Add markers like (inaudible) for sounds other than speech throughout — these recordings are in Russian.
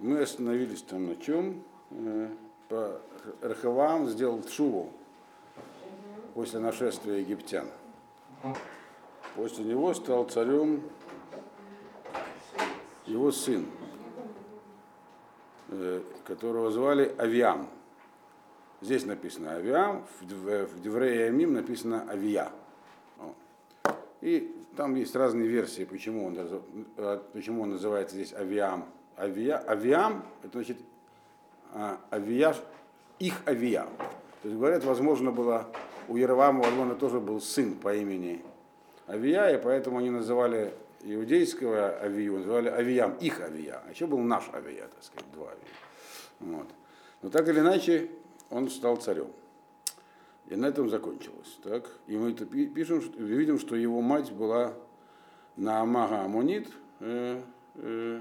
Мы остановились там на чем? Э, Рахавам сделал Тшуву после нашествия египтян. После него стал царем его сын, э, которого звали Авиам. Здесь написано Авиам, в Деврея Амим написано Авия. И там есть разные версии, почему он, э, почему он называется здесь Авиам. Авиа, авиам, это значит а, авиа, их авиа. То есть говорят, возможно, было у Яровама Валона тоже был сын по имени Авия, и поэтому они называли иудейского авию, называли авиям, их авия. А еще был наш авия, так сказать, два авия. Вот. Но так или иначе, он стал царем. И на этом закончилось. Так? И мы это пишем, что, видим, что его мать была Наамага Амонит, э, э,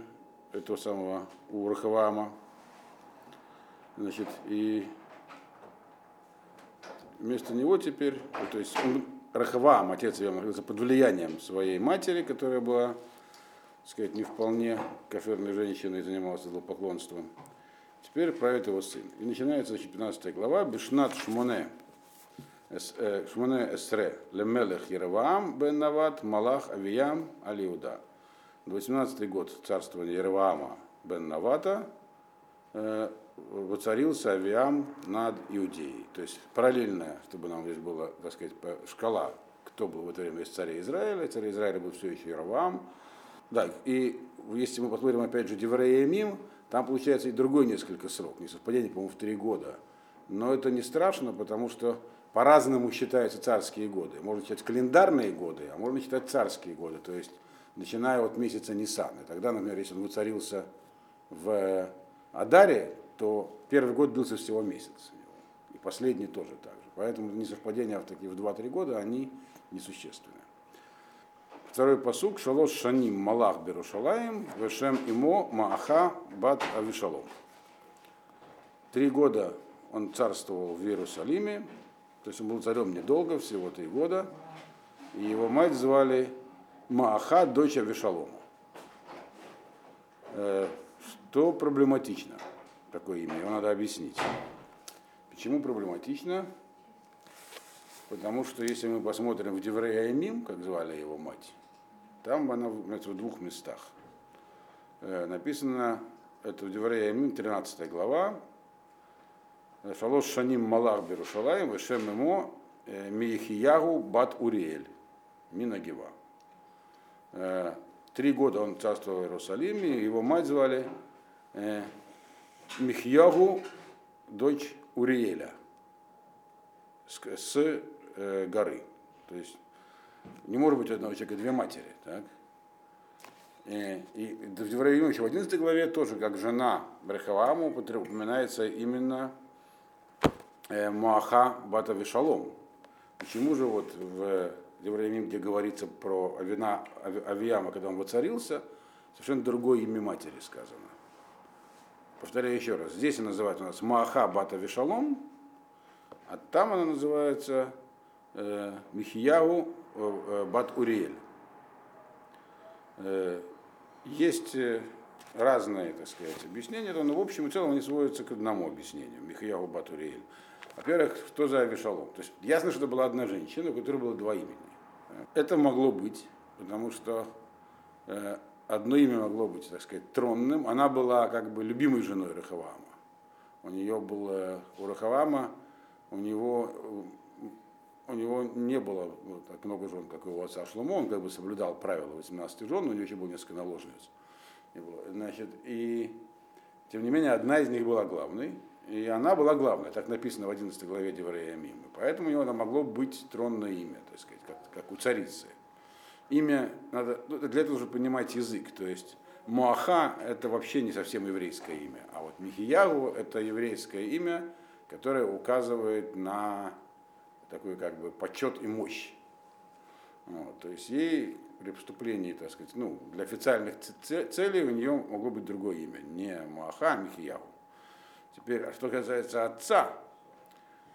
этого самого Урахавама. Значит, и вместо него теперь, то есть он, Рахавам, отец его находился под влиянием своей матери, которая была, так сказать, не вполне каферной женщиной и занималась злопоклонством. Теперь правит его сын. И начинается 15 глава, Бешнат Шмоне, э, Шмоне Эсре, Лемелех Яроваам бен Нават, Малах Авиям Алиуда. 18 год царствования Яроваама бен Навата э, воцарился Авиам над Иудеей. То есть параллельная, чтобы нам здесь была, так сказать, шкала, кто был в это время из царя Израиля. Царь Израиля был все еще Яроваам. Да, и если мы посмотрим опять же Деврея Мим, там получается и другой несколько срок, не совпадение, по-моему, в три года. Но это не страшно, потому что по-разному считаются царские годы. Можно считать календарные годы, а можно считать царские годы, то есть начиная от месяца Нисан. И тогда, например, если он воцарился в Адаре, то первый год длился всего месяц. И последний тоже так же. Поэтому несовпадения в такие в 2-3 года, они несущественны. Второй посук, Шалош Шаним Малах Берушалаем, Вешем Имо Мааха Бат Авишалом. Три года он царствовал в Иерусалиме, то есть он был царем недолго, всего три года, и его мать звали Мааха, дочь Авишалома. Э, что проблематично, такое имя, его надо объяснить. Почему проблематично? Потому что если мы посмотрим в Деврея Мим, как звали его мать, там она в двух местах. Э, написано, это в Деврея Мим, 13 глава, Шалош Шаним Малах Берушалаем, Вешем ему э, Михиягу Бат Уриэль, Минагива. Э, три года он царствовал в Иерусалиме, его мать звали Михьягу, дочь Уриэля, с горы. То есть не может быть у одного человека две матери. Так? И, и в еще в 11 главе тоже, как жена Брехаваму, упоминается именно э, Муаха Бата Вишалом. Почему же вот в Девраимим, где говорится про Авина, Авиама, когда он воцарился, совершенно другое имя матери сказано. Повторяю еще раз. Здесь она называется у нас Мааха Бата Вишалом, а там она называется э, Михияу э, э, Бат Уриэль. Э, есть разные, так сказать, объяснения, но в общем и целом они сводятся к одному объяснению. Михаяу Бат Уриэль. Во-первых, что за Авишалом? То есть ясно, что это была одна женщина, у которой было два имени. Это могло быть, потому что одно имя могло быть, так сказать, тронным. Она была как бы любимой женой Рахавама. У нее было, у Рахавама, у него у него не было так много жен, как у его отца Шломо, он как бы соблюдал правила 18 жен, но у него еще было несколько наложниц. Значит, и тем не менее, одна из них была главной, и она была главной, так написано в 11 главе Деврея Мимы. Поэтому у него могло быть тронное имя, так сказать, как, как у царицы. Имя, надо, ну, для этого нужно понимать язык, то есть Муаха это вообще не совсем еврейское имя, а вот Михиягу это еврейское имя, которое указывает на такой как бы почет и мощь. Вот, то есть ей при поступлении, так сказать, ну, для официальных целей у нее могло быть другое имя, не Муаха, а Михияху. Теперь, а что касается отца,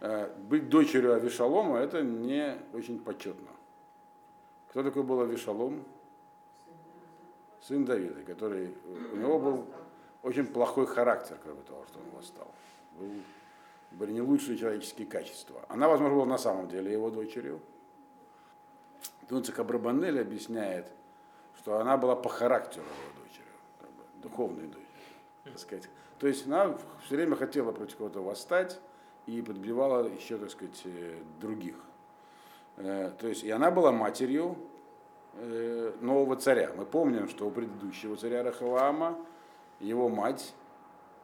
э, быть дочерью Авишалома, это не очень почетно. Кто такой был Авишалом? Сын Давида, который, у него был очень плохой характер, кроме того, что он восстал. Был, были не лучшие человеческие качества. Она, возможно, была на самом деле его дочерью. Тунцик Абрабанель объясняет, что она была по характеру его дочерью, как бы, духовной дочерью. Так сказать. То есть она все время хотела против кого-то восстать и подбивала еще, так сказать, э, других. Э, то есть и она была матерью э, нового царя. Мы помним, что у предыдущего царя Рахаваама его мать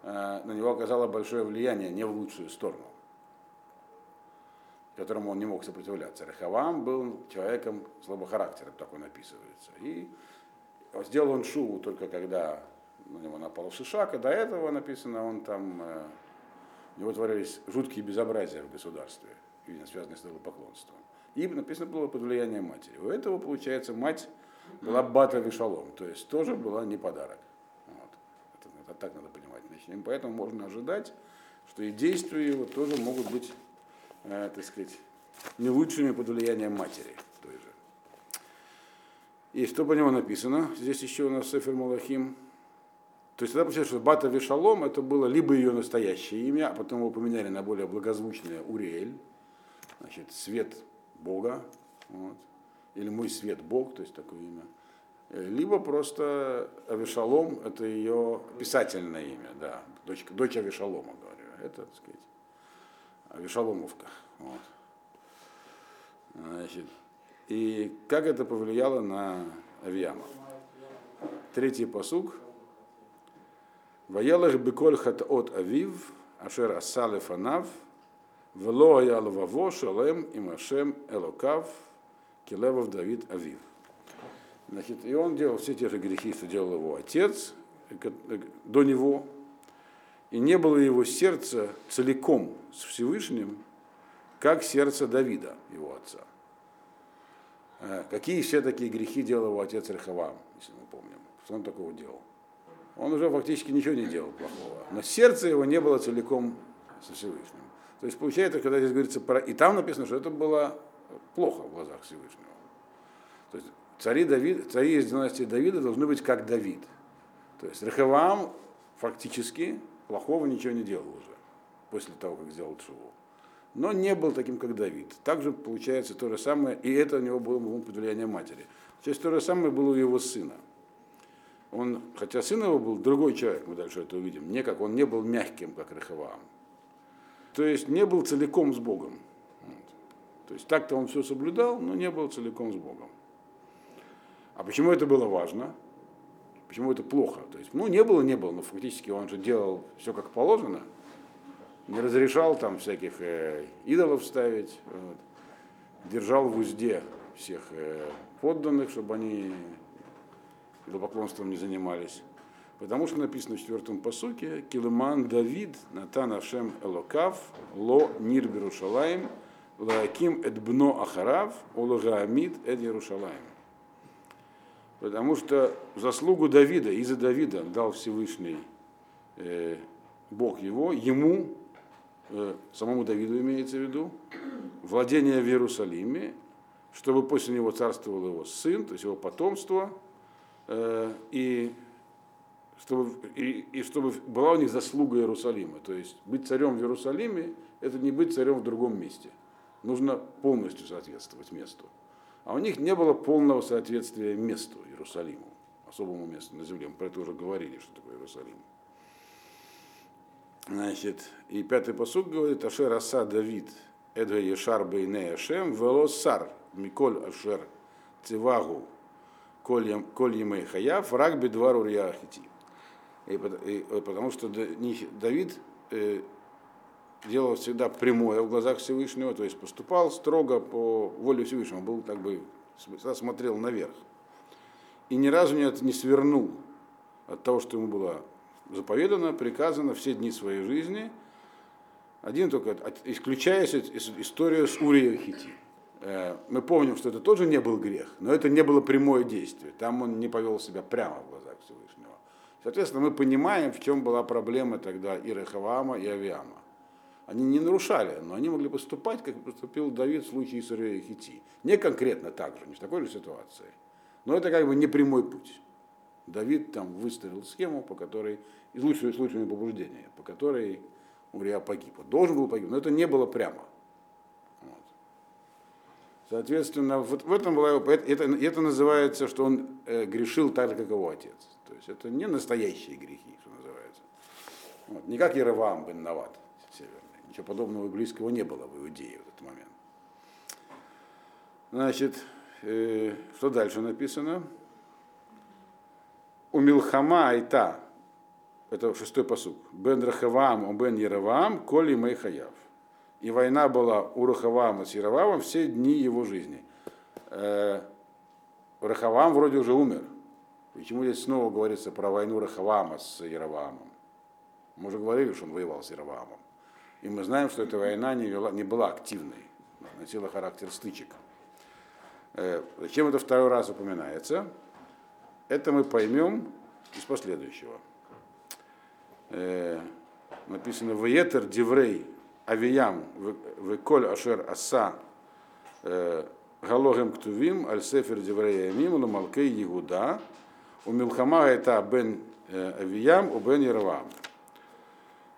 на него оказала большое влияние не в лучшую сторону, которому он не мог сопротивляться. Рахаваам был человеком слабохарактерным, так он описывается. И сделал он шуву только когда на него напал Шишак, и до этого написано, он там, э, у него творились жуткие безобразия в государстве, видно, связанные с идолопоклонством. И написано было под влиянием матери. У этого, получается, мать была Бата Вишалом, то есть тоже была не подарок. Вот. Это, это так надо понимать. Значит, поэтому можно ожидать, что и действия его тоже могут быть, э, так сказать, не лучшими под влиянием матери той же. И что по нему написано? Здесь еще у нас Сефер Малахим, то есть тогда получается, что Бата Вишалом это было либо ее настоящее имя, а потом его поменяли на более благозвучное Уриэль, значит, свет Бога, вот, или мой свет Бог, то есть такое имя. Э, либо просто Авишалом, это ее писательное имя, да, дочь, дочь Авишалома, говорю, это, так сказать, Авишаломовка. Вот. Значит, и как это повлияло на Авиама? Третий посуг – Ваелах беколь от авив, ашер асале фанав, вело я лававо шалем им ашем элокав, килевов Давид авив. Значит, и он делал все те же грехи, что делал его отец до него, и не было его сердца целиком с Всевышним, как сердце Давида, его отца. Какие все такие грехи делал его отец Рехавам, если мы помним? Что он такого делал? Он уже фактически ничего не делал плохого. Но сердце его не было целиком со Всевышним. То есть получается, когда здесь говорится про... И там написано, что это было плохо в глазах Всевышнего. То есть цари, Давид, цари из династии Давида должны быть как Давид. То есть Рахавам фактически плохого ничего не делал уже, после того, как сделал Шуву. Но не был таким, как Давид. Также получается то же самое, и это у него было под влиянием матери. То есть то же самое было у его сына он, хотя сын его был другой человек, мы дальше это увидим, не как он не был мягким, как Рахаваам. То есть не был целиком с Богом. То есть так-то он все соблюдал, но не был целиком с Богом. А почему это было важно? Почему это плохо? То есть, ну, не было, не было, но фактически он же делал все как положено, не разрешал там всяких э, идолов ставить, вот. держал в узде всех э, подданных, чтобы они идолопоклонством не занимались. Потому что написано в четвертом посуке, Килыман Давид, Натан Ашем Элокав, Ло Нир Берушалаем, Лааким Эдбно Ахарав, Олагаамид Эд Ярушалаем. Потому что заслугу Давида, из-за Давида дал Всевышний э, Бог его, ему, э, самому Давиду имеется в виду, владение в Иерусалиме, чтобы после него царствовал его сын, то есть его потомство – и чтобы, и, и чтобы была у них заслуга Иерусалима. То есть быть царем в Иерусалиме – это не быть царем в другом месте. Нужно полностью соответствовать месту. А у них не было полного соответствия месту Иерусалиму, особому месту на земле. Мы про это уже говорили, что такое Иерусалим. Значит, и пятый посуд говорит, Ашер Аса Давид, Эдга Ешар Бейне Ашем, Велосар, Миколь Ашер Цивагу, коль емей хаяв, враг бедвар урья ахити. Потому что Давид э, делал всегда прямое в глазах Всевышнего, то есть поступал строго по воле Всевышнего, был как бы смотрел наверх. И ни разу не, не свернул от того, что ему было заповедано, приказано все дни своей жизни, один только, исключая историю с Урией Хити. Э, мы помним, что это тоже не был грех, но это не было прямое действие. Там он не повел себя прямо в глазах Всевышнего. Соответственно, мы понимаем, в чем была проблема тогда и Рехаваама, и Авиама. Они не нарушали, но они могли поступать, как поступил Давид в случае с и Хити. Не конкретно так же, не в такой же ситуации. Но это как бы не прямой путь. Давид там выстроил схему, по которой, из лучшими, с лучшими побуждениями, по которой Урия погиб. Должен был погибнуть, но это не было прямо. Соответственно, вот в этом была его, это, это называется, что он э, грешил так же, как его отец. То есть это не настоящие грехи, что называется. Вот. Не как Яровам бен Нават северный. Ничего подобного и близкого не было в Иудее в этот момент. Значит, э, что дальше написано? У Милхама Айта, это шестой посук, Бен Рахавам, Бен Яровам, Коли Мейхаяв. И война была у Рахавама с Яровамом все дни его жизни. Э, Рахавам вроде уже умер. Почему здесь снова говорится про войну Рахавама с Яровамом? Мы уже говорили, что он воевал с Яровамом. И мы знаем, что эта война не, вела, не была активной, носила характер стычек. Э, зачем это второй раз упоминается? Это мы поймем из последующего. Э, написано «Ваетер диврей авиям веколь ашер аса галогем ктувим аль сефер диврей амим ламалкей Егуда у Милхама это бен авиям у бен Яровам».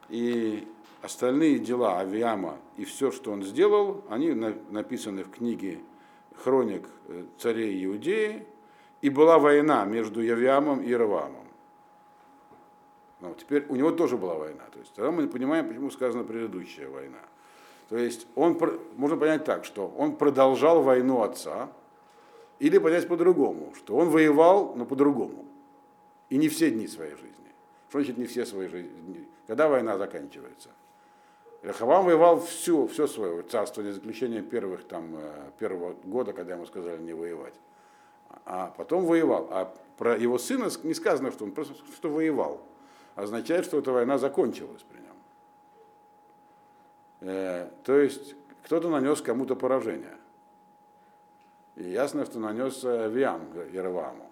И остальные дела Авиама и все, что он сделал, они написаны в книге хроник царей Иудеи, и была война между Явиамом и Равамом. Ну, теперь у него тоже была война. То есть тогда мы понимаем, почему сказана предыдущая война. То есть он, можно понять так, что он продолжал войну отца, или понять по-другому, что он воевал, но по-другому. И не все дни своей жизни. Что значит не все свои жизни? Когда война заканчивается? Рахавам воевал всю, все свое царство, за исключением первых, там, э, первого года, когда ему сказали не воевать а потом воевал. А про его сына не сказано, что он просто что воевал. Означает, что эта война закончилась при нем. Э, то есть кто-то нанес кому-то поражение. И ясно, что нанес Виам Яроваму.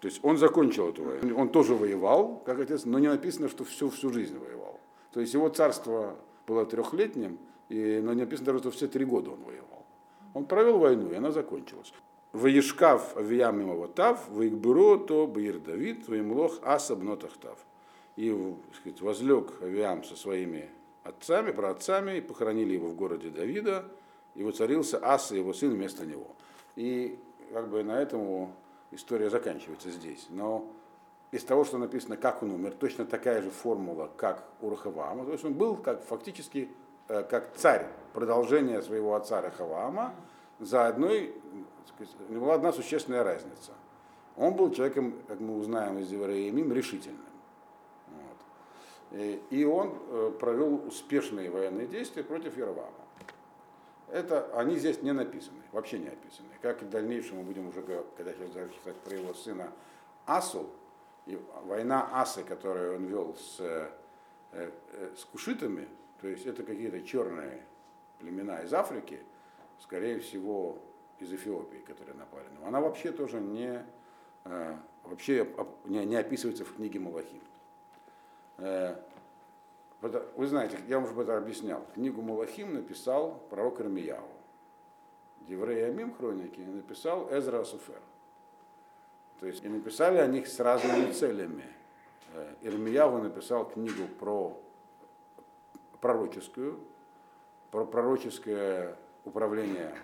То есть он закончил эту войну. Он тоже воевал, как отец, но не написано, что всю, всю жизнь воевал. То есть его царство было трехлетним, и, но не написано даже, что все три года он воевал. Он провел войну, и она закончилась. Ваишкав авиям его тав, ваикбюро то баир Давид, воимлох аса бнотахтав. И сказать, возлег Авиам со своими отцами, праотцами, и похоронили его в городе Давида, и воцарился Аса, его сын, вместо него. И как бы на этом история заканчивается здесь. Но из того, что написано, как он умер, точно такая же формула, как у Рахавама. То есть он был как, фактически э, как царь, продолжение своего отца Рахавама, за одной у него была одна существенная разница. Он был человеком, как мы узнаем из Евреемим, решительным. Вот. И он э, провел успешные военные действия против Яровама. Это они здесь не написаны, вообще не описаны. Как и в дальнейшем мы будем уже, когда сейчас читать про его сына Асу, и война Асы, которую он вел с, э, э, с кушитами, то есть это какие-то черные племена из Африки, скорее всего, из Эфиопии, которые напали на него, она вообще тоже не, э, вообще не, не описывается в книге Малахим. Э, вы знаете, я вам уже это объяснял. Книгу Малахим написал пророк Ирмияу. Деврей Амим хроники написал Эзра Суфер. То есть и написали о них с разными целями. Э, Ирмияву написал книгу про пророческую, про пророческое управление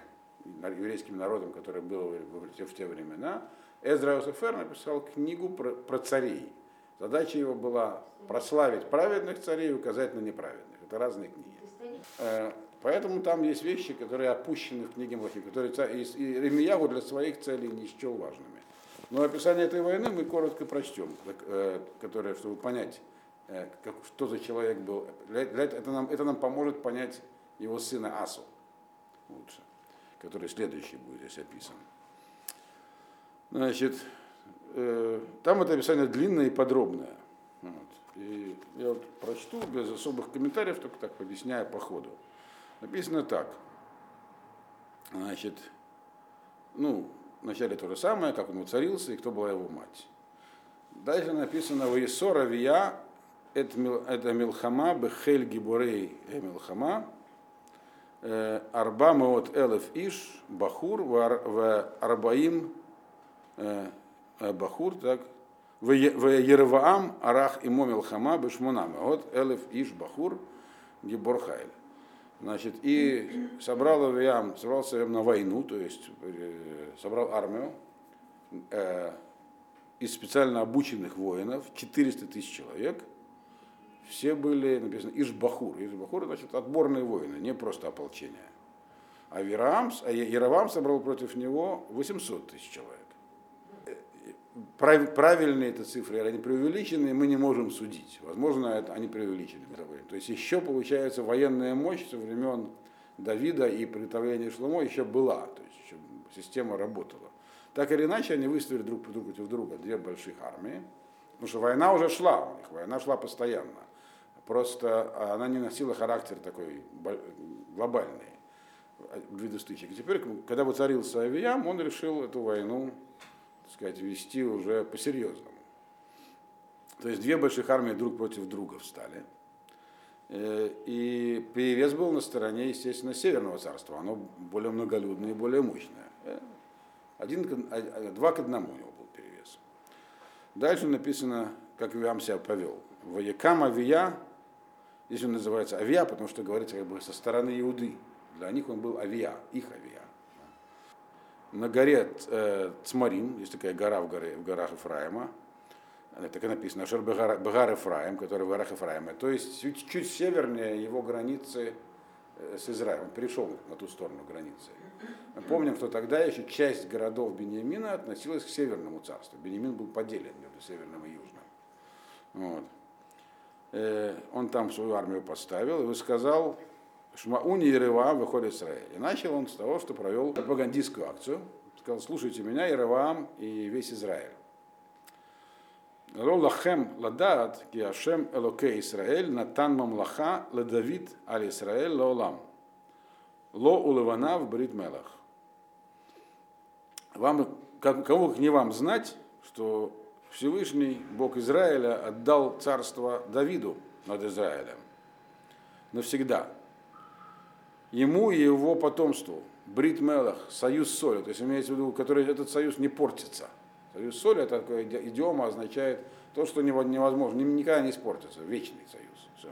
еврейским народом, которое было в те времена, Эзра Иосифер написал книгу про, про царей. Задача его была прославить праведных царей и указать на неправедных. Это разные книги. Э, поэтому там есть вещи, которые опущены в книге Млахи, которые и Ремиягу для своих целей не счел важными. Но описание этой войны мы коротко прочтем, э, которое, чтобы понять, э, как, что за человек был. Для, для, это, нам, это нам поможет понять его сына Асу лучше который следующий будет здесь описан. Значит, э, там это описание длинное и подробное. Вот. И я вот прочту без особых комментариев, только так объясняя по ходу. Написано так. Значит, ну, вначале то же самое, как он воцарился и кто была его мать. Дальше написано «Ваесора вия это Милхама бехель гибурей э Милхама Э, арба Маот Элев Иш, Бахур, в Арбаим Бахур, так, в Ерваам Арах и Момил Хама Бешмунам. Вот Элев Иш Бахур Гиборхайль. Значит, и собрал Авиам, собрался на войну, то есть э, собрал армию э, из специально обученных воинов, 400 тысяч человек. Все были, написано, Ишбахур. Ишбахур, значит, отборные воины, не просто ополчение. А Вираам, а Яровам собрал против него 800 тысяч человек. Прав, правильные это цифры или они преувеличены, мы не можем судить. Возможно, это, они преувеличены. То есть еще, получается, военная мощь со времен Давида и приготовления Шломо еще была. То есть еще система работала. Так или иначе, они выставили друг против друга две больших армии. Потому что война уже шла у них, война шла постоянно. Просто она не носила характер такой глобальный виду стычек. И теперь, когда воцарился Авиям, он решил эту войну, так сказать, вести уже по-серьезному. То есть две больших армии друг против друга встали. Э, и перевес был на стороне, естественно, Северного царства. Оно более многолюдное и более мощное. Э, один, а, а, два к одному у него был перевес. Дальше написано, как Авиам себя повел. Воякам Авия, здесь он называется Авия, потому что говорится как бы со стороны Иуды. Для них он был авиа, их авиа. На горе э, Цмарим, есть такая гора в, горе, в горах Ефраима, так и написано, Ашер Бегар Ефраим, который в горах Ефраима, то есть чуть, чуть севернее его границы э, с Израилем, он перешел на ту сторону границы. Мы помним, что тогда еще часть городов Бениамина относилась к Северному царству. Бениамин был поделен между Северным и Южным. Вот. Э, он там свою армию поставил и высказал Шмауни Ереваам выходит Израиль. И начал он с того, что провел пропагандистскую акцию. Сказал, слушайте меня, Ереваам и весь Израиль. Лахем ладат ки Ашем Элоке Израиль натан мамлаха ледавид аль Израиль лаолам. Ло улыванав брит мелах. Вам, кому как не вам знать, что Всевышний Бог Израиля отдал царство Давиду над Израилем навсегда ему и его потомству. Брит Мелах, союз соли, то есть имеется в виду, который этот союз не портится. Союз соли, это такое идиома, означает то, что невозможно, никогда не испортится, вечный союз. Все.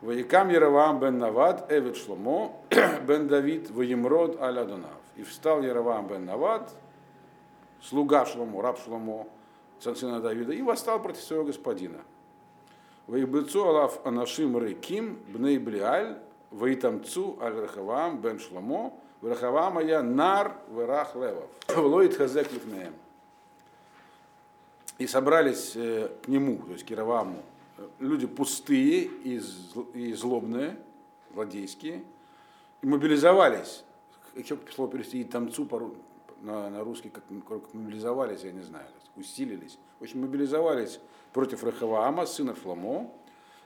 Ваикам Яровам бен Навад, Эвид Шломо, (clears throat) бен Давид, Ваимрод аля Дунав. И встал Яровам бен Навад, слуга Шломо, раб Шломо, сына Давида, и восстал против своего господина. Ваибыцу Алав Анашим Рейким, Бней Блиаль, Ваитамцу аль-Рахавам бен Шломо, Рахавам я нар верах левов. Влоит хазек лифнеем. И собрались э, к нему, то есть к Яроваму, люди пустые и, злобные, злодейские, и мобилизовались. Еще слово перевести и тамцу на, на русский, как, как мобилизовались, я не знаю, усилились. В общем, мобилизовались против Рахаваама, сына Шломо,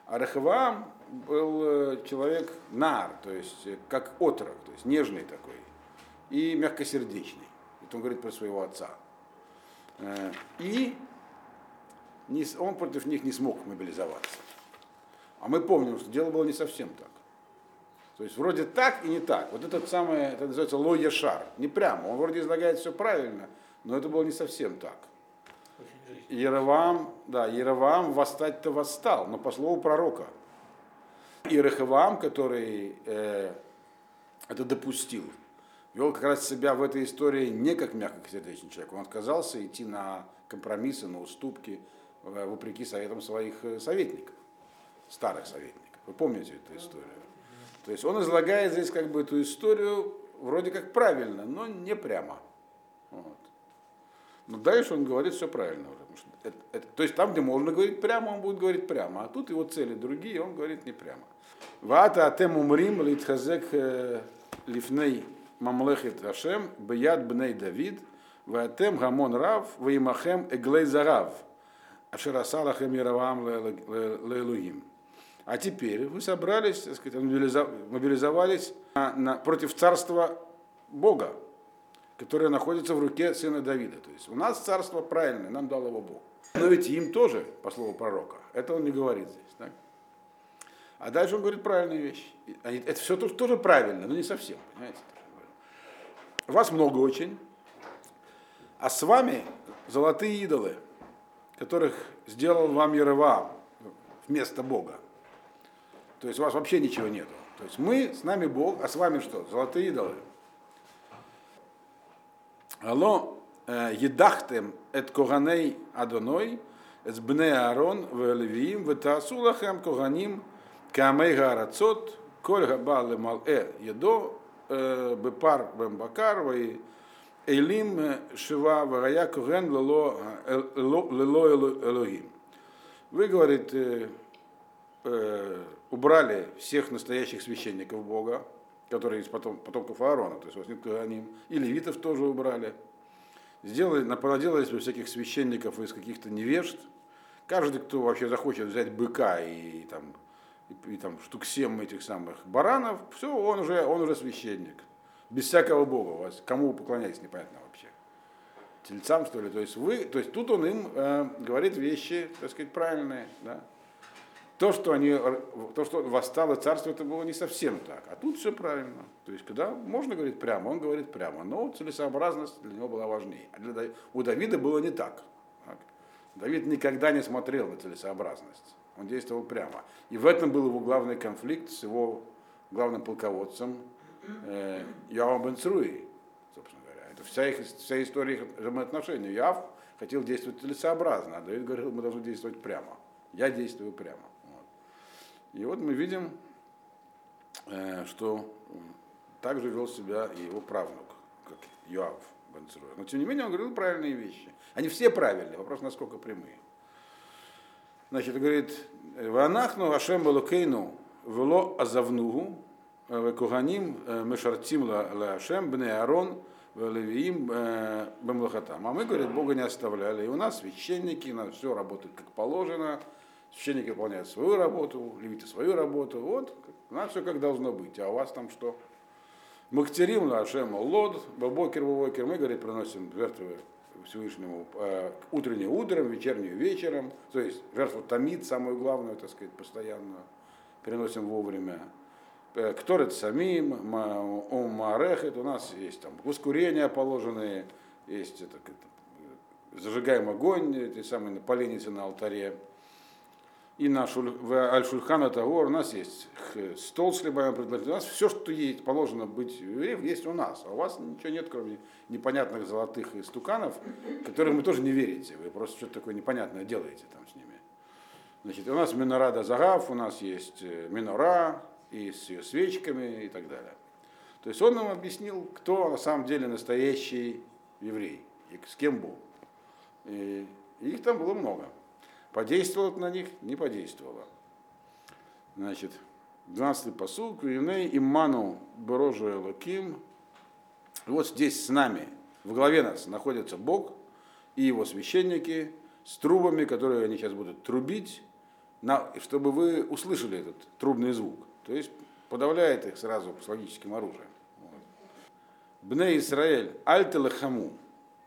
а Рахаваам был э, человек нар, то есть э, как отрок, то есть нежный такой и мягкосердечный. Это он говорит про своего отца. Э, и он против них не смог мобилизоваться. А мы помним, что дело было не совсем так. То есть вроде так и не так. Вот этот самый, это называется лоя шар. Не прямо. Он вроде излагает все правильно, но это было не совсем так. Яровам, да, Яровам восстать-то восстал, но по слову пророка. И Рехавам, который э, это допустил, вел как раз себя в этой истории не как мягкосердечный человек. Он отказался идти на компромиссы, на уступки, э, вопреки советам своих э, советников, старых советников. Вы помните эту историю? То есть он излагает здесь как бы эту историю вроде как правильно, но не прямо. Вот. Но дальше он говорит все правильно уже. Это, это, то есть там, где можно говорить прямо, он будет говорить прямо, а тут его цели другие, он говорит не прямо. Вата атем умрим литхазек э, лифней мамлехет Хашем бияд бней Давид, ватем гамон рав, ваимахем эглей зарав, ашерасалахем яравам лейлугим. А теперь вы собрались, так сказать, мобилизовались на, на, против царства Бога, которое находится в руке сына Давида. То есть у нас царство правильное, нам дал его Бог. Но ведь им тоже, по слову пророка, это он не говорит здесь. Так? А дальше он говорит правильные вещи. Это все тоже, правильно, но не совсем. Понимаете? Вас много очень, а с вами золотые идолы. которых сделал вам Яровам вместо Бога. То есть у вас вообще ничего нету. То есть мы, с нами Бог, а с вами что? Золотые идолы. Алло, едахтем эт коганей адоной, эс бне Аарон в ветаасу лахем коганим камей гарацот, коль габа лемалэ едо, бепар бембакар, Эйлим Шива Варая Коген Лело Элогим. Вы, говорит, убрали всех настоящих священников Бога, которые из потом, потомков Аарона, то есть они, и левитов тоже убрали. Сделали, наделали себе всяких священников из каких-то невежд. Каждый, кто вообще захочет взять быка и, и там, и, и там штук семь этих самых баранов, все, он уже, он уже священник без всякого Бога. У вас, кому вы непонятно вообще. Тельцам, что ли? То есть вы, то есть тут он им э, говорит вещи, так сказать, правильные, да. То, что они, то, что восстало царство, это было не совсем так. А тут все правильно. То есть, когда можно говорить прямо, он говорит прямо. Но целесообразность для него была важнее. А для, у Давида было не так. так. Давид никогда не смотрел на целесообразность. Он действовал прямо. И в этом был его главный конфликт с его главным полководцем э, Ява Бенцруи, собственно говоря. Это вся, их, вся история их взаимоотношений. Яв хотел действовать целесообразно, а Давид говорил, мы должны действовать прямо. Я действую прямо. И вот мы видим, э, что так же вел себя и его правнук, как Йоав Бенцруи. Но тем не менее он говорил правильные вещи. Они все правильные, вопрос насколько прямые. Значит, говорит, Ванахну Ашем Балукейну вело азавнугу, Куганим Мешартим Лашем Бне Арон Левиим Бемлахатам. А мы, говорит, Бога не оставляли. И у нас священники, у нас все работает как положено. Священники выполняют свою работу, левиты свою работу. Вот, у нас все как должно быть. А у вас там что? Махтерим Лашем Лод, Бабокер, Бабокер. Мы, говорит, приносим жертвы Всевышнему э, утреннее утром, вечернюю вечером. То есть жертву томит, самую главную, так сказать, постоянно. Переносим вовремя. Э, Кторет самим, Омарехет, у нас есть там воскурения положенные, есть это, это, зажигаем огонь, эти самые поленницы на алтаре. И на Аль-Шульхана Тагор у нас есть стол с хлебами предложить. У нас все, что есть, положено быть евреев, есть у нас. А у вас ничего нет, кроме непонятных золотых стуканов, которым вы тоже не верите. Вы просто что-то такое непонятное делаете там с ними. Значит, у нас Минорада Загав, у нас есть э, Минора, и с ее свечками и так далее. То есть он нам объяснил, кто на самом деле настоящий еврей и с кем был. И их там было много. Подействовало на них, не подействовало. Значит, 12-й посуд, Юней Иману Борожу Лаким. Вот здесь с нами, в голове нас находится Бог и его священники с трубами, которые они сейчас будут трубить, на, чтобы вы услышали этот трубный звук. То есть подавляет их сразу с логическим оружием. Бне Исраэль, альтелахаму,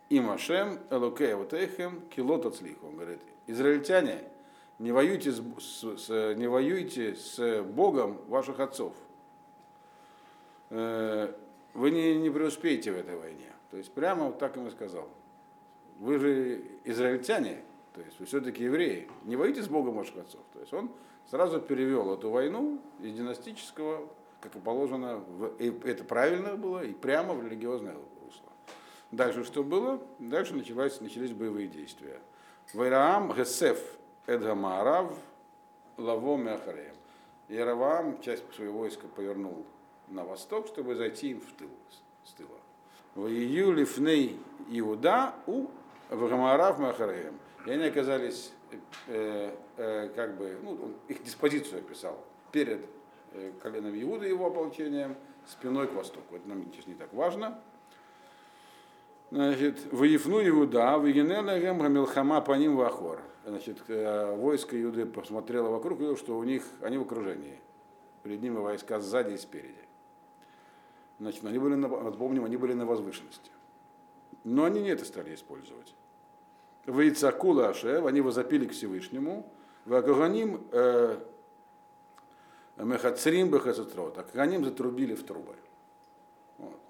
имашем, элокей ватехем, килот отслих. Он говорит, израильтяне, не воюйте с, с, с, не воюйте с Богом ваших отцов. Э, вы не, не преуспеете в этой войне. То есть прямо вот так ему сказал. Вы же израильтяне, то есть вы все-таки евреи, не воюйте с Богом ваших отцов. То есть он сразу перевел эту войну из династического, как и положено, в, и это правильно было, и прямо в религиозное русло. Дальше что было? Дальше начались, начались боевые действия. Вайраам Гесеф Эдгамарав Лаво Мехареем. Яровам часть своего войска повернул на восток, чтобы зайти им в тыл, с тыла. В июле Фней Иуда у Вагамарав Махареем. И они оказались э, э, как бы, ну, он их диспозицию описал перед э, коленом Иуда его ополчением, спиной к востоку. Это нам сейчас не так важно. Значит, воевну Иуда, вегенелегем гамилхама по ним вахор. Значит, э, войско Иуды посмотрело вокруг и видело, что у них, они в окружении. Перед ними войска сзади и спереди. Значит, они были, на, помним, они были на возвышенности. Но они не это стали использовать. Вейцакула Ашев, они возопили к Всевышнему, Вагаганим э, Мехацрим Бехацетро, а Каганим затрубили в трубы.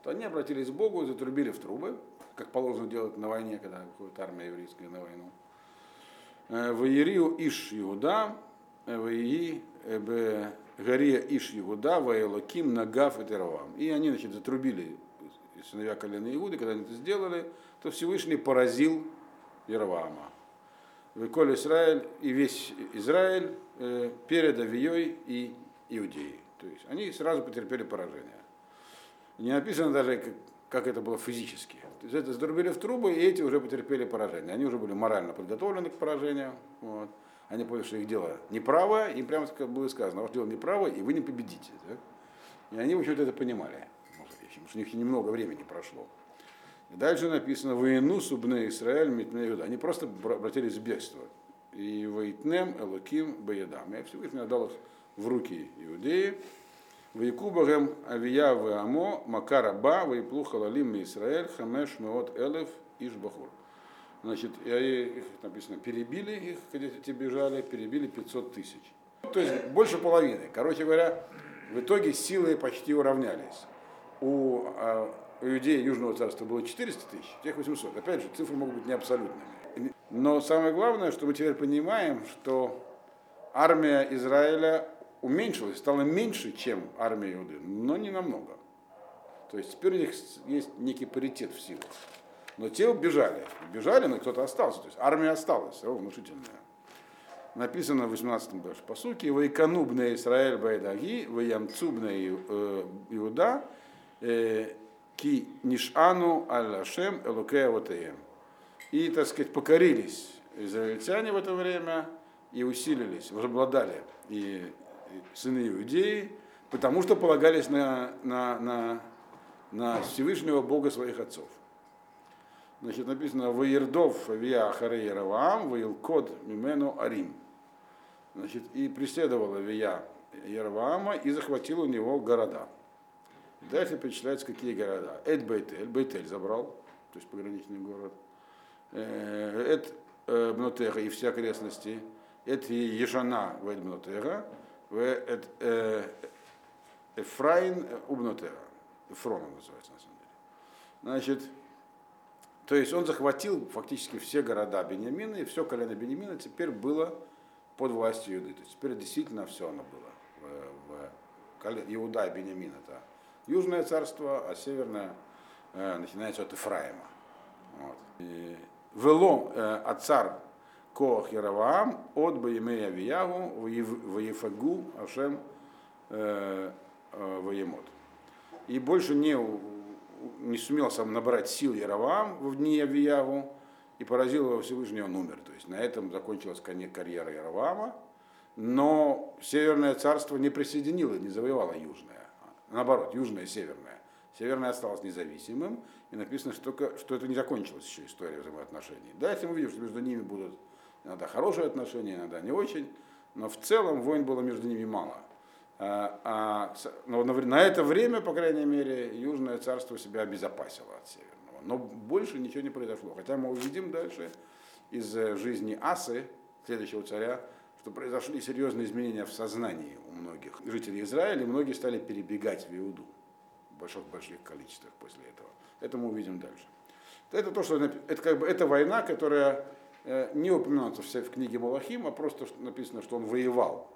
Вот. Они обратились к Богу и затрубили в трубы, как положено делать на войне, когда выходит армия еврейская на войну. Ваирию Иш Иуда, Ваии Гария Иш Иуда, Ваэлоким, Нагав и Теравам. И они, значит, затрубили сыновья колена Иуды, когда они это сделали, то Всевышний поразил Яроваама. Виколь Израиль и весь Израиль э, перед Авией и Иудеей. То есть они сразу потерпели поражение. Не написано даже, как, это было физически. То есть это зарубили в трубы, и эти уже потерпели поражение. Они уже были морально подготовлены к поражению. Вот. Они поняли, что их дело неправое, им прямо было сказано, ваше дело неправое, и вы не победите. Да? И они, в общем-то, это понимали, потому что у них немного времени прошло. И дальше написано, воину субне Израиль митне Иуда. Они просто обратились в бегство. И воитнем элоким боедам. Я Всевышний отдал их в руки иудеи. Ваикубагем авия амо макара ба ваиплу халалим Израиль хамеш меот элев ишбахур. Значит, их написано, перебили их, когда те бежали, перебили 500 тысяч. То есть больше половины. Короче говоря, в итоге силы почти уравнялись. У, а, у людей Южного царства было 400 тысяч, тех 800. Опять же, цифры могут быть не абсолютными. Но самое главное, что мы теперь понимаем, что армия Израиля уменьшилась, стала меньше, чем армия Иуды, но не намного. То есть теперь у них есть некий паритет в силах. Но те убежали. Убежали, но кто-то остался. То есть армия осталась, все внушительная. Написано в 18-м дальше по сути, «Вайканубне Израиль байдаги, ваямцубне э, Иуда, э, ки нишану аль-Ашем элукея И, так сказать, покорились израильтяне в это время и усилились, возобладали и сыны Иудеи, потому что полагались на, на, на, на Всевышнего Бога своих отцов. Значит, написано «Ваирдов вия харе Яроваам, ваилкод мимену арим». Значит, и преследовал Авия Яроваама и захватил у него города. Дальше перечисляются какие города. Эд Бейтель, Бейтель забрал, то есть пограничный город. Э, Эд э, Бнотега и все окрестности. Эд Ешана в Эд Бнотега. Эд э, Эфраин Убнотега. Эфрона называется на самом деле. Значит, то есть он захватил фактически все города Бениамина, и все колено Бениамина теперь было под властью Иуды. То есть теперь действительно все оно было. В, в, Иуда и Бениамин это южное царство, а северное э, начинается от Ифраима. Вот. Вело э, отцар Коах Яроваам от Баемея Виягу Ваефагу Ашем Ваемот. И больше не не сумел сам набрать сил Яровам в дни Авияву и поразил его Всевышний, он умер. То есть на этом закончилась карьера Яровама, но Северное царство не присоединило, не завоевало Южное. Наоборот, Южное Северное. Северное осталось независимым, и написано, что, только, что это не закончилась еще история взаимоотношений. Да, если мы видим, что между ними будут иногда хорошие отношения, иногда не очень, но в целом войн было между ними мало. А, а, но на это время, по крайней мере, Южное царство себя обезопасило от Северного. Но больше ничего не произошло. Хотя мы увидим дальше из э, жизни Асы, следующего царя, что произошли серьезные изменения в сознании у многих жителей Израиля, и многие стали перебегать в Иуду в больших-больших количествах после этого. Это мы увидим дальше. Это то, что это как бы это война, которая э, не упоминается в книге Малахим, а просто написано, что он воевал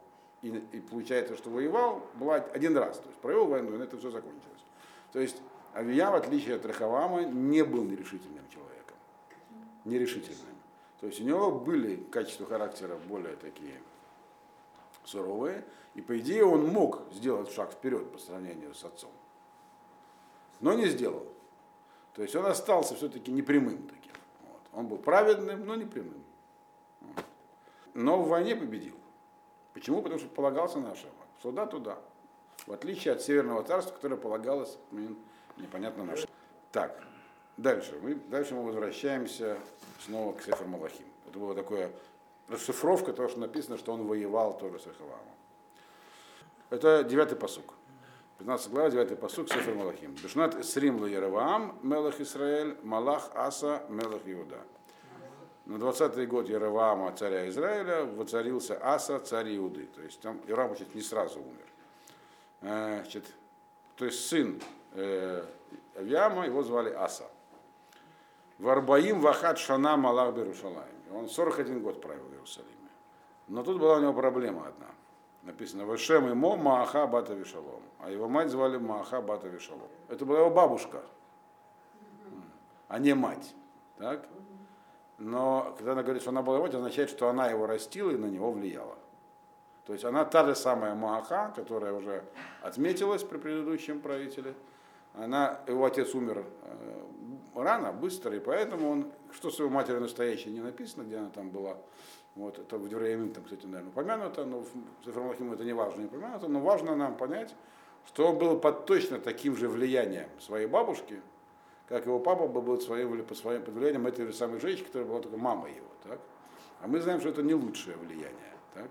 и, и получается, что воевал, была один раз, то есть провел войну, и на этом все закончилось. То есть Авия, в отличие от Рахавама, не был нерешительным человеком. Нерешительным. То есть у него были качества характера более такие суровые, и по идее он мог сделать шаг вперед по сравнению с отцом. Но не сделал. То есть он остался все-таки непрямым таким. Он был праведным, но непрямым. Вот. Но в войне победил. Почему? Потому что полагался на Ашема. Сюда туда. В отличие от Северного царства, которое полагалось непонятно на Так, дальше. Мы, дальше мы возвращаемся снова к Сефер Малахим. Это была такая расшифровка того, что написано, что он воевал тоже с Ахавамом. Это девятый посук. 15 глава, 9 посук, Сефер Малахим. Бешнат Срим Яроваам, Мелах Исраэль, Малах Аса, Мелах Иуда. На 20-й год Яроваама, царя Израиля, воцарился Аса, царь Иуды. То есть там Яровам значит, не сразу умер. Э, значит, то есть сын э, Авиама, его звали Аса. Варбаим Вахат Шана Малах Берушалаем. Он 41 год правил в Иерусалиме. Но тут была у него проблема одна. Написано, Вашем имо Мааха Бата Вишалом. А его мать звали Мааха Бата Вишалом. Это была его бабушка, а не мать. Так? Но когда она говорит, что она была мать, означает, что она его растила и на него влияла. То есть она та же самая Мааха, которая уже отметилась при предыдущем правителе. Она, его отец умер э, рано, быстро, и поэтому он, что с его матерью настоящей не написано, где она там была, вот, это в Девреямин, там, кстати, наверное, упомянуто, но в Сефрамахиму это не важно, не упомянуто, но важно нам понять, что он был под точно таким же влиянием своей бабушки, как его папа был своим, под своим под влиянием этой же самой женщины, которая была только мамой его. Так? А мы знаем, что это не лучшее влияние. Так?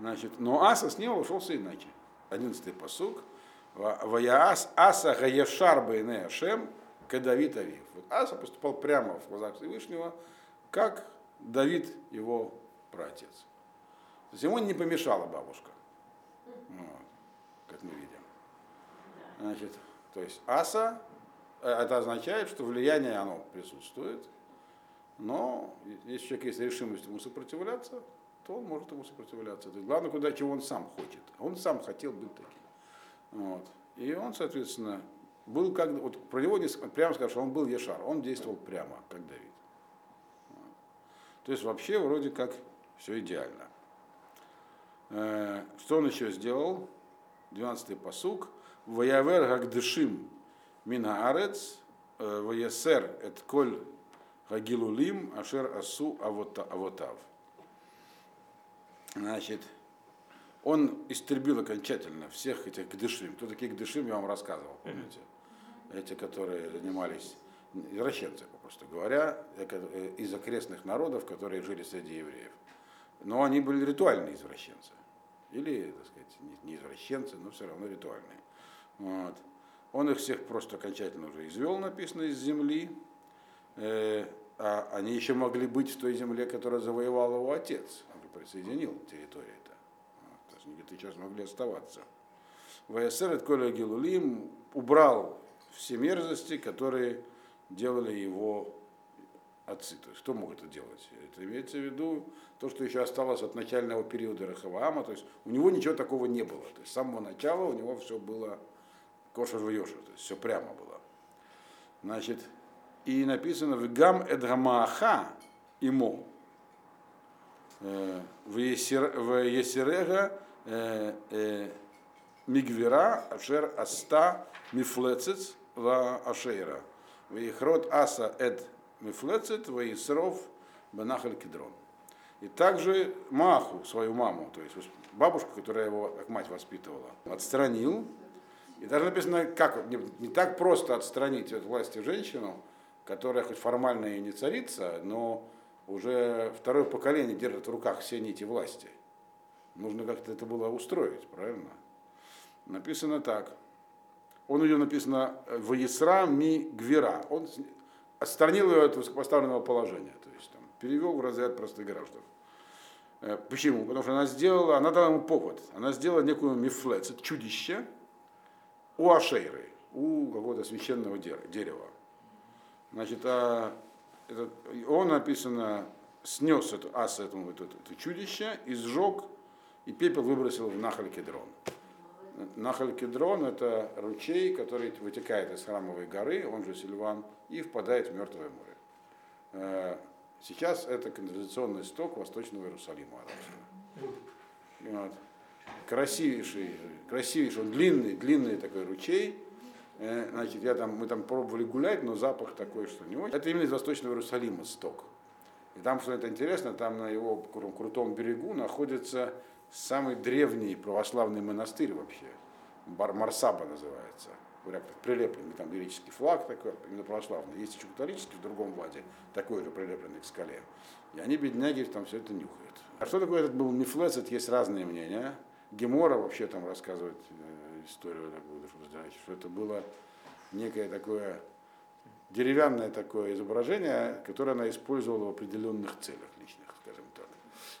Значит, но Аса с него ушелся иначе. Одиннадцатый посук. Ваяас Аса Гаешар Бейне Ашем Кадавид Авив. Вот Аса поступал прямо в глазах Всевышнего, как Давид его праотец. То есть ему не помешала бабушка. Вот, как мы видим. Значит, то есть Аса, э, это означает, что влияние оно присутствует, но если человек есть решимость ему сопротивляться, то он может ему сопротивляться. То есть главное, куда чего он сам хочет. Он сам хотел быть таким. Вот. И он, соответственно, был как, вот про него не, прямо скажу, что он был Ешар, он действовал прямо, как Давид. То есть вообще вроде как все идеально. Э, что он еще сделал? 12-й посук. Ваявер гагдышим минаарец, э, ваясер эт коль гагилулим ашер асу авотав. Значит, он истребил окончательно всех этих гдышим. Кто такие гдышим, я вам рассказывал, помните? Эти, которые занимались извращенцы, попросту говоря, э, из окрестных народов, которые жили среди евреев. Но они были ритуальные извращенцы. Или, так сказать, не извращенцы, но все равно ритуальные. Вот. Он их всех просто окончательно уже извел, написано, из земли. Э, а они еще могли быть в той земле, которую завоевал его отец. Он присоединил территорию они где-то сейчас могли оставаться. ВСР от Коля Гилулим убрал все мерзости, которые делали его отцы. То есть кто мог это делать? Это имеется в виду то, что еще осталось от начального периода Рахаваама. То есть у него ничего такого не было. То есть с самого начала у него все было кошер в то есть все прямо было. Значит, и написано в Гам Эдгамааха имо э, в Есерега Э, э, Мигвера, Ашер Аста Мифлецец Ва Ашейра. Вейхрот Аса Эд Мифлецет Вейсров Банахаль Кедрон. И также Маху, свою маму, то есть бабушку, которая его как мать воспитывала, отстранил. И даже написано, как не, не так просто отстранить от власти женщину, которая хоть формально и не царица, но уже второе поколение держит в руках все нити власти. Нужно как-то это было устроить, правильно? Написано так. Он ее написано в Исра ми гвера. Он отстранил ее от высокопоставленного положения, то есть там, перевел в разряд простых граждан. Э, почему? Потому что она сделала, она дала ему повод. Она сделала некую мифлец, это чудище у Ашейры, у какого-то священного дерева. Значит, а этот, он написано, снес эту, ас этому, это, это чудище и сжег и пепел выбросил в Нахаль Кедрон. Нахаль Кедрон – это ручей, который вытекает из храмовой горы, он же Сильван, и впадает в Мертвое море. Э, сейчас это канализационный сток Восточного Иерусалима арабского. Вот. Красивейший, красивейший, он длинный, длинный такой ручей. Э, значит, я там, мы там пробовали гулять, но запах такой, что не очень. Это именно из Восточного Иерусалима сток. И там, что это интересно, там на его крутом берегу находится самый древний православный монастырь вообще, Бар Марсаба называется, прилепленный, там греческий флаг такой, именно православный. Есть еще католический в другом ваде, такой же прилепленный к скале. И они, бедняги, там все это нюхают. А что такое этот был Мифлецет, есть разные мнения. Гемора вообще там рассказывает э, историю такую, что это было некое такое деревянное такое изображение, которое она использовала в определенных целях личных, скажем так.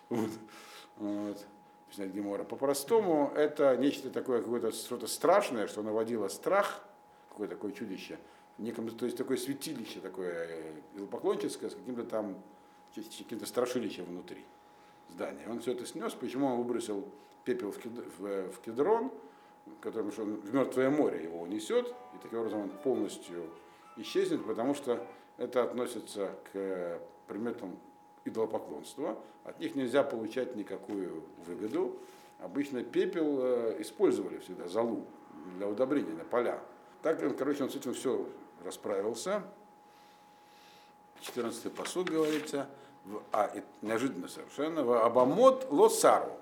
Вот. Вот объясняет Гемора. По-простому это нечто такое, какое-то что-то страшное, что наводило страх, какое-то такое чудище, неком, то есть такое святилище такое э, поклонческое с каким-то там каким-то страшилищем внутри здания. Он все это снес, почему он выбросил пепел в, кед, в, в кедрон, которым что он в мертвое море его унесет, и таким образом он полностью исчезнет, потому что это относится к предметам идолопоклонства, от них нельзя получать никакую выгоду. Обычно пепел э, использовали всегда залу для удобрения на поля. Так, короче, он с этим все расправился. 14-й посуд говорится, в, а, неожиданно совершенно, в Абамот Лосару.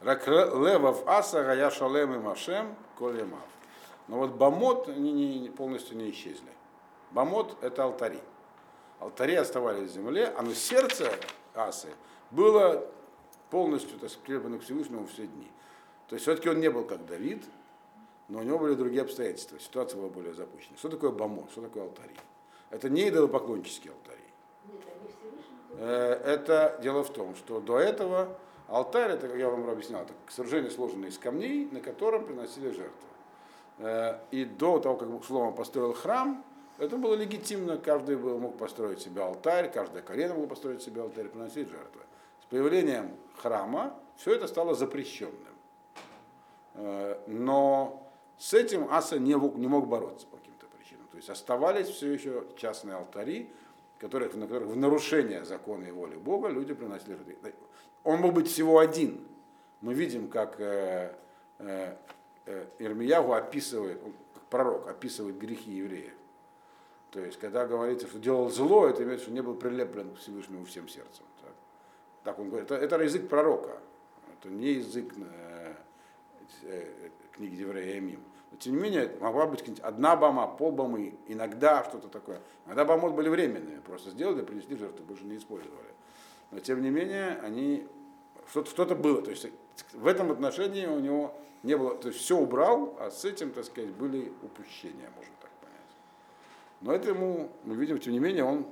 Левов Аса Гая Шалем и Машем Колемав. Но вот Бамот они не, полностью не исчезли. Бамот это алтари. Алтари оставались в земле, а на сердце Асы было полностью так, прилеплено к Всевышнему все дни. То есть все-таки он не был как Давид, но у него были другие обстоятельства, ситуация была более запущена. Что такое бамот, что такое алтари? Это не идолопоклоннические алтари. Э, это дело в том, что до этого алтарь, это, как я вам объяснял, это сооружение сложенное из камней, на котором приносили жертвы. Э, и до того, как Шлома построил храм, это было легитимно, каждый был, мог построить себе алтарь, каждая колено могло построить себе алтарь, приносить жертвы. С появлением храма все это стало запрещенным. Э, но с этим Аса не мог, не мог бороться по каким-то причинам. То есть оставались все еще частные алтари, которых, на которых в нарушение закона и воли Бога люди приносили жертвы. Он мог быть всего один. Мы видим, как э, э, э, Ирмиягу описывает, как пророк описывает грехи евреев. То есть, когда говорится, что делал зло, это имеется что не был прилеплен к Всевышнему всем сердцем. Так, так он говорит. Это, это язык пророка. Это не язык э, э, книги Деврея Мим. Но тем не менее, могла быть одна бама, полбамы, иногда что-то такое. Иногда бамот были временные, просто сделали, принесли жертву, больше не использовали. Но тем не менее, они что-то, что-то было. То есть в этом отношении у него не было, то есть все убрал, а с этим, так сказать, были упущения, понять. Но это ему, мы видим, тем не менее, он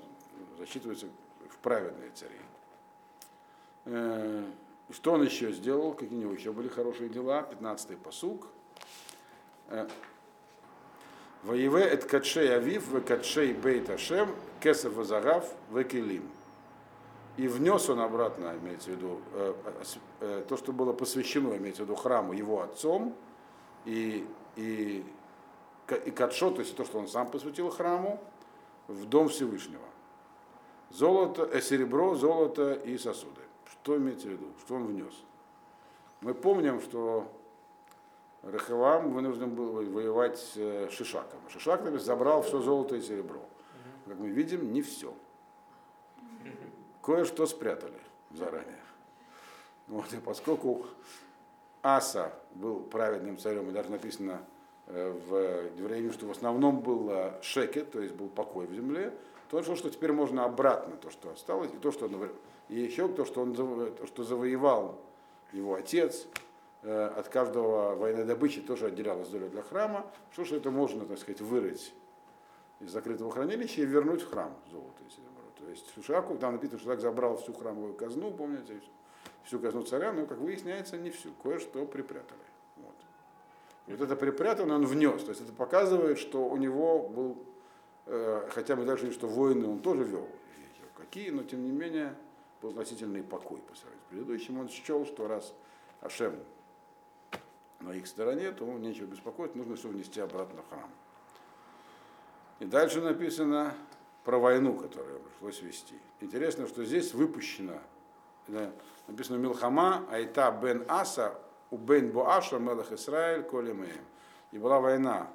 засчитывается в праведные цари. Э, что он еще сделал, какие у него еще были хорошие дела, 15-й посуг. Э, Воеве эт катшей авив, в катшей бейт ашем, кесов вазагав, в келим. И внес он обратно, имеется в виду, э, то, что было посвящено, имеется в виду храму его отцом, и, и, и катшо, то есть то, что он сам посвятил храму, в дом Всевышнего. Золото, э, серебро, золото и сосуды. Что имеется в виду? Что он внес? Мы помним, что Рахавам вынужден был воевать с Шишаком. Шишак забрал все золото и серебро. Как мы видим, не все. Кое-что спрятали заранее. Вот, и поскольку Аса был праведным царем, и даже написано э, в Девреиме, что в основном был шекет, то есть был покой в земле, то он решил, что теперь можно обратно то, что осталось, и то, что он, и еще то, что он то, что завоевал его отец, Э, от каждого военной добычи тоже отделялась доля для храма, что же это можно, так сказать, вырыть из закрытого хранилища и вернуть в храм золото и серебро. То есть Шушаку, там написано, что так забрал всю храмовую казну, помните, всю казну царя, но, как выясняется, не всю, кое-что припрятали. И вот это припрятанное он внес, то есть это показывает, что у него был, э, хотя мы даже что войны он тоже вел, какие, но тем не менее был относительный покой по сравнению с предыдущим. Он счел, что раз Ашем на их стороне, то нечего беспокоить, нужно все внести обратно в храм. И дальше написано про войну, которую пришлось вести. Интересно, что здесь выпущено, написано Милхама, Айта бен Аса, у бен Буаша, Мелах Исраиль, Колемеем. И была война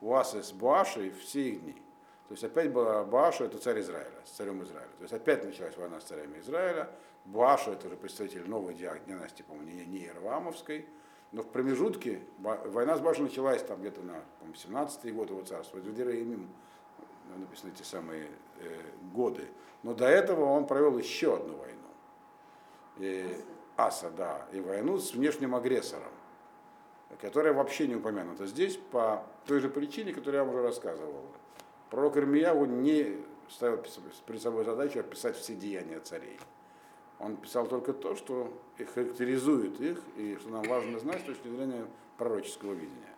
у Аса с Буашей все их дни. То есть опять была Буаша, это царь Израиля, с царем Израиля. То есть опять началась война с царями Израиля. Буаша, это уже представитель новой династии, по-моему, не, Иеравамовской. Но в промежутке война с Башей началась там где-то на 17-й год его царства. Это Дераимим написаны эти самые э, годы. Но до этого он провел еще одну войну. И, Аса, да, и войну с внешним агрессором, которая вообще не упомянута здесь по той же причине, которую я вам уже рассказывал. Пророк Ирмияву не ставил перед собой задачу описать все деяния царей. Он писал только то, что их характеризует их, и что нам важно знать с точки зрения пророческого видения.